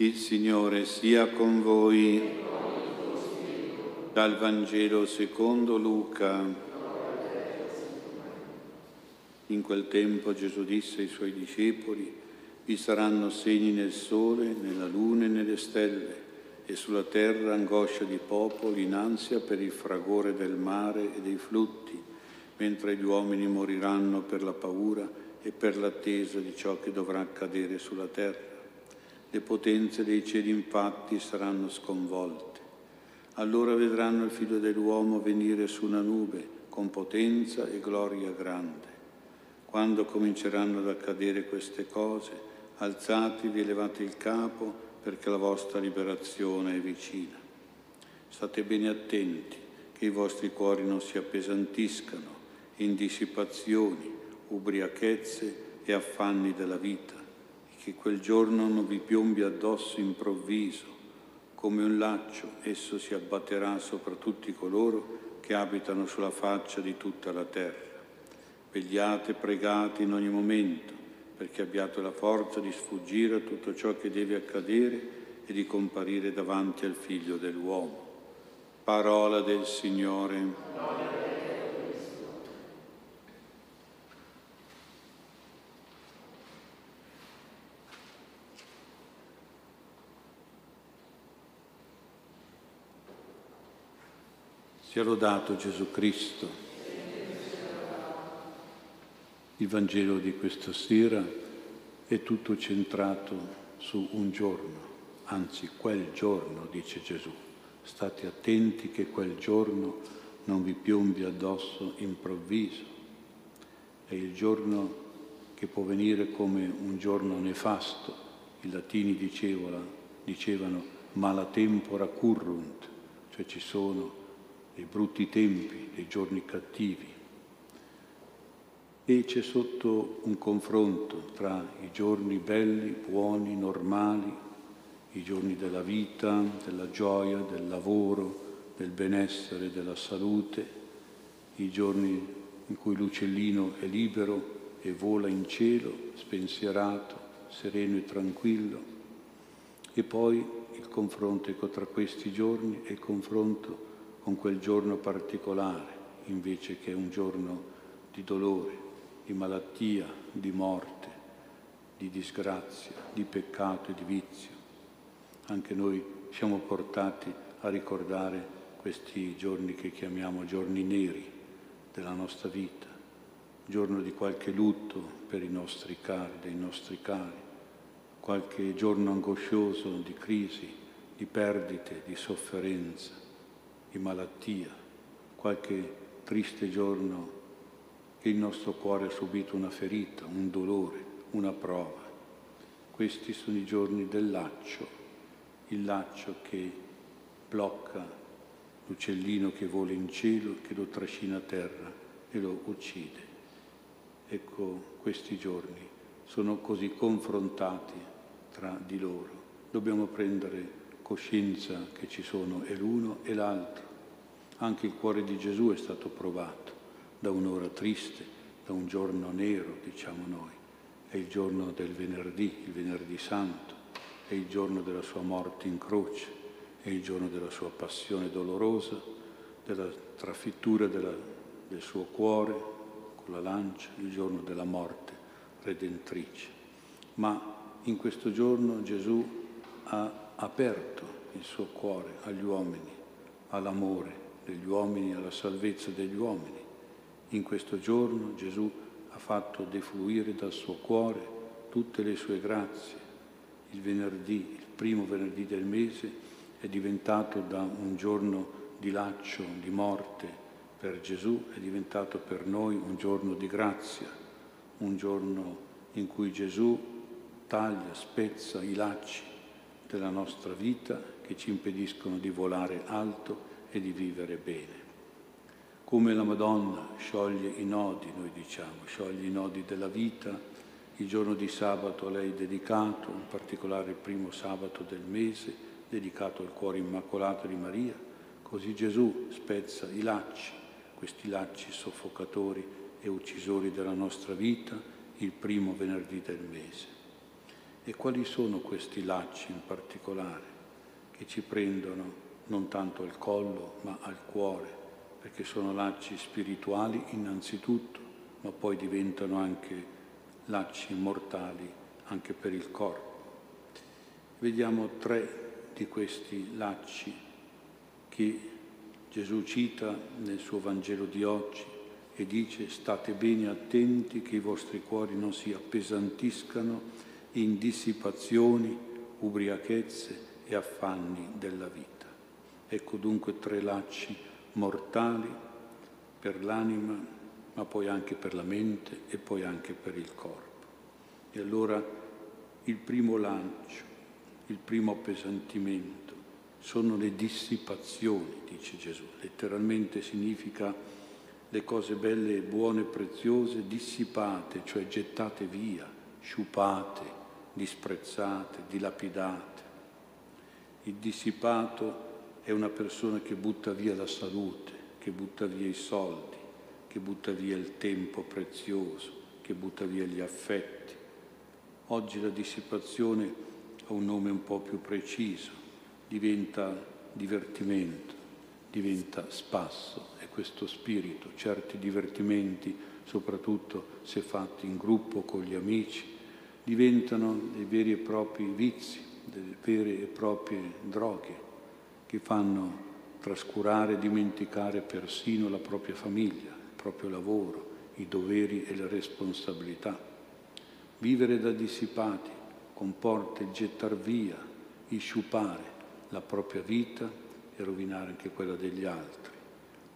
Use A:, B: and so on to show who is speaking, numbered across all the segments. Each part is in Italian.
A: Il Signore sia con voi. Dal Vangelo secondo Luca. In quel tempo Gesù disse ai suoi discepoli, vi saranno segni nel sole, nella luna e nelle stelle, e sulla terra angoscia di popoli in ansia per il fragore del mare e dei flutti, mentre gli uomini moriranno per la paura e per l'attesa di ciò che dovrà accadere sulla terra. Le potenze dei cieli infatti saranno sconvolte. Allora vedranno il figlio dell'uomo venire su una nube con potenza e gloria grande. Quando cominceranno ad accadere queste cose, alzatevi e levate il capo perché la vostra liberazione è vicina. State bene attenti che i vostri cuori non si appesantiscano in dissipazioni, ubriachezze e affanni della vita che quel giorno non vi piombi addosso improvviso, come un laccio esso si abbatterà sopra tutti coloro che abitano sulla faccia di tutta la terra. Vegliate pregate in ogni momento, perché abbiate la forza di sfuggire a tutto ciò che deve accadere e di comparire davanti al Figlio dell'uomo. Parola del Signore. Sia lodato Gesù Cristo. Il Vangelo di questa sera è tutto centrato su un giorno, anzi quel giorno, dice Gesù. State attenti che quel giorno non vi piombi addosso improvviso. È il giorno che può venire come un giorno nefasto. I latini dicevano, dicevano mala tempora currunt, cioè ci sono dei brutti tempi, dei giorni cattivi. E c'è sotto un confronto tra i giorni belli, buoni, normali, i giorni della vita, della gioia, del lavoro, del benessere, della salute, i giorni in cui l'uccellino è libero e vola in cielo, spensierato, sereno e tranquillo, e poi il confronto ecco, tra questi giorni e il confronto con quel giorno particolare, invece che un giorno di dolore, di malattia, di morte, di disgrazia, di peccato e di vizio. Anche noi siamo portati a ricordare questi giorni che chiamiamo giorni neri della nostra vita, giorno di qualche lutto per i nostri cari, dei nostri cari, qualche giorno angoscioso di crisi, di perdite, di sofferenza di malattia, qualche triste giorno che il nostro cuore ha subito una ferita, un dolore, una prova. Questi sono i giorni del laccio, il laccio che blocca l'uccellino che vola in cielo, che lo trascina a terra e lo uccide. Ecco, questi giorni sono così confrontati tra di loro. Dobbiamo prendere coscienza che ci sono è l'uno e l'altro. Anche il cuore di Gesù è stato provato da un'ora triste, da un giorno nero, diciamo noi. È il giorno del venerdì, il venerdì santo, è il giorno della sua morte in croce, è il giorno della sua passione dolorosa, della trafittura della, del suo cuore con la lancia, il giorno della morte redentrice. Ma in questo giorno Gesù ha aperto il suo cuore agli uomini, all'amore degli uomini, alla salvezza degli uomini. In questo giorno Gesù ha fatto defluire dal suo cuore tutte le sue grazie. Il venerdì, il primo venerdì del mese, è diventato da un giorno di laccio, di morte per Gesù, è diventato per noi un giorno di grazia, un giorno in cui Gesù taglia, spezza i lacci della nostra vita che ci impediscono di volare alto e di vivere bene. Come la Madonna scioglie i nodi, noi diciamo, scioglie i nodi della vita, il giorno di sabato a lei dedicato, in particolare il primo sabato del mese, dedicato al cuore immacolato di Maria, così Gesù spezza i lacci, questi lacci soffocatori e uccisori della nostra vita, il primo venerdì del mese. E quali sono questi lacci in particolare che ci prendono non tanto al collo ma al cuore, perché sono lacci spirituali innanzitutto, ma poi diventano anche lacci mortali anche per il corpo. Vediamo tre di questi lacci che Gesù cita nel suo Vangelo di oggi e dice state bene attenti che i vostri cuori non si appesantiscano in dissipazioni, ubriachezze e affanni della vita. Ecco dunque tre lacci mortali per l'anima, ma poi anche per la mente e poi anche per il corpo. E allora il primo lancio, il primo appesantimento sono le dissipazioni, dice Gesù. Letteralmente significa le cose belle, buone, preziose, dissipate, cioè gettate via, sciupate, disprezzate, dilapidate. Il dissipato è una persona che butta via la salute, che butta via i soldi, che butta via il tempo prezioso, che butta via gli affetti Oggi la dissipazione ha un nome un po' più preciso, diventa divertimento, diventa spasso e questo spirito, certi divertimenti, soprattutto se fatti in gruppo con gli amici, diventano dei veri e propri vizi, delle vere e proprie droghe che fanno trascurare dimenticare persino la propria famiglia, il proprio lavoro, i doveri e le responsabilità. Vivere da dissipati comporta il gettar via, il sciupare la propria vita e rovinare anche quella degli altri.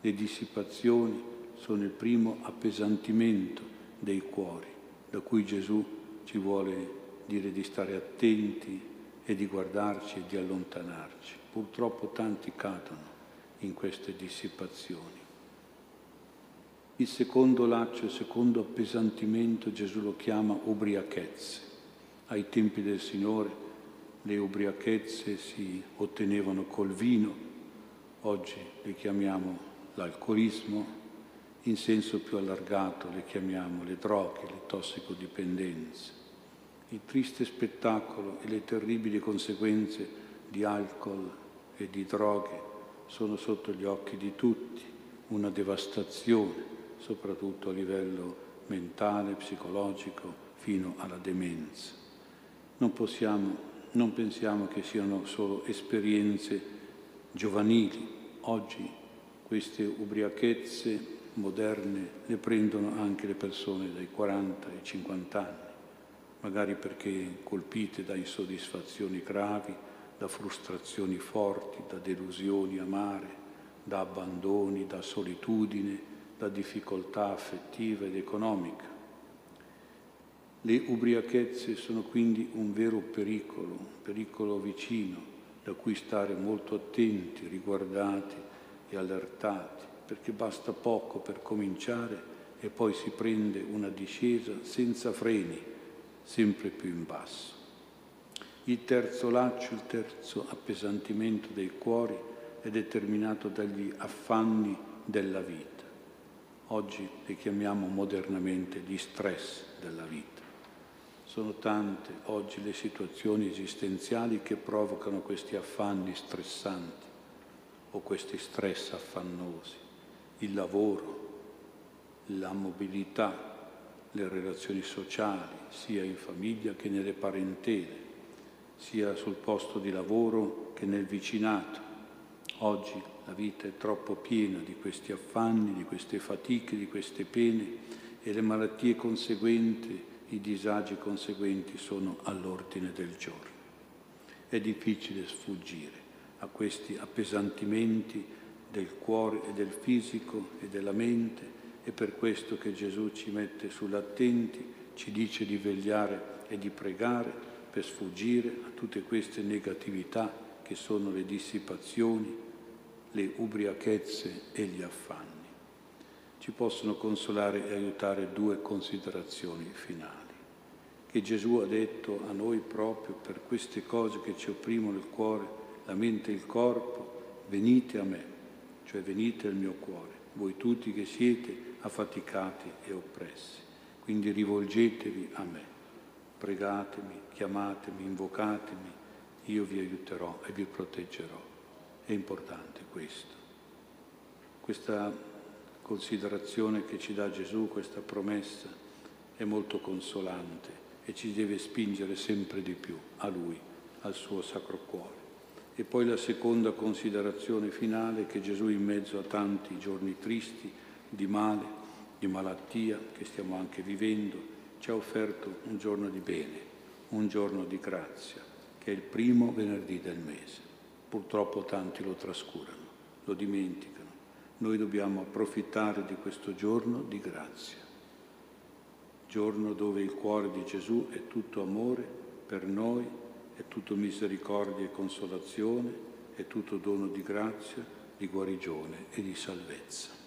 A: Le dissipazioni sono il primo appesantimento dei cuori, da cui Gesù ci vuole dire di stare attenti e di guardarci e di allontanarci. Purtroppo tanti cadono in queste dissipazioni. Il secondo laccio, il secondo appesantimento, Gesù lo chiama ubriachezze. Ai tempi del Signore le ubriachezze si ottenevano col vino, oggi le chiamiamo l'alcolismo, in senso più allargato le chiamiamo le droghe, le tossicodipendenze. Il triste spettacolo e le terribili conseguenze di alcol e di droghe sono sotto gli occhi di tutti, una devastazione soprattutto a livello mentale, psicologico, fino alla demenza. Non possiamo, non pensiamo che siano solo esperienze giovanili. Oggi queste ubriachezze moderne le prendono anche le persone dai 40 ai 50 anni, magari perché colpite da insoddisfazioni gravi, da frustrazioni forti, da delusioni amare, da abbandoni, da solitudine, da difficoltà affettiva ed economica. Le ubriachezze sono quindi un vero pericolo, un pericolo vicino, da cui stare molto attenti, riguardati e allertati, perché basta poco per cominciare e poi si prende una discesa senza freni, sempre più in basso. Il terzo laccio, il terzo appesantimento dei cuori è determinato dagli affanni della vita oggi le chiamiamo modernamente di stress della vita. Sono tante oggi le situazioni esistenziali che provocano questi affanni stressanti o questi stress affannosi. Il lavoro, la mobilità, le relazioni sociali, sia in famiglia che nelle parentele, sia sul posto di lavoro che nel vicinato. Oggi la vita è troppo piena di questi affanni, di queste fatiche, di queste pene e le malattie conseguenti, i disagi conseguenti sono all'ordine del giorno. È difficile sfuggire a questi appesantimenti del cuore e del fisico e della mente è per questo che Gesù ci mette sull'attenti, ci dice di vegliare e di pregare per sfuggire a tutte queste negatività che sono le dissipazioni, le ubriachezze e gli affanni. Ci possono consolare e aiutare due considerazioni finali. Che Gesù ha detto a noi proprio per queste cose che ci opprimono il cuore, la mente e il corpo, venite a me, cioè venite al mio cuore, voi tutti che siete affaticati e oppressi. Quindi rivolgetevi a me. pregatemi, chiamatemi, invocatemi, io vi aiuterò e vi proteggerò. È importante questo. Questa considerazione che ci dà Gesù, questa promessa, è molto consolante e ci deve spingere sempre di più a Lui, al suo Sacro Cuore. E poi la seconda considerazione finale che Gesù in mezzo a tanti giorni tristi di male, di malattia che stiamo anche vivendo, ci ha offerto un giorno di bene, un giorno di grazia, che è il primo venerdì del mese. Purtroppo tanti lo trascurano, lo dimenticano. Noi dobbiamo approfittare di questo giorno di grazia, giorno dove il cuore di Gesù è tutto amore per noi, è tutto misericordia e consolazione, è tutto dono di grazia, di guarigione e di salvezza.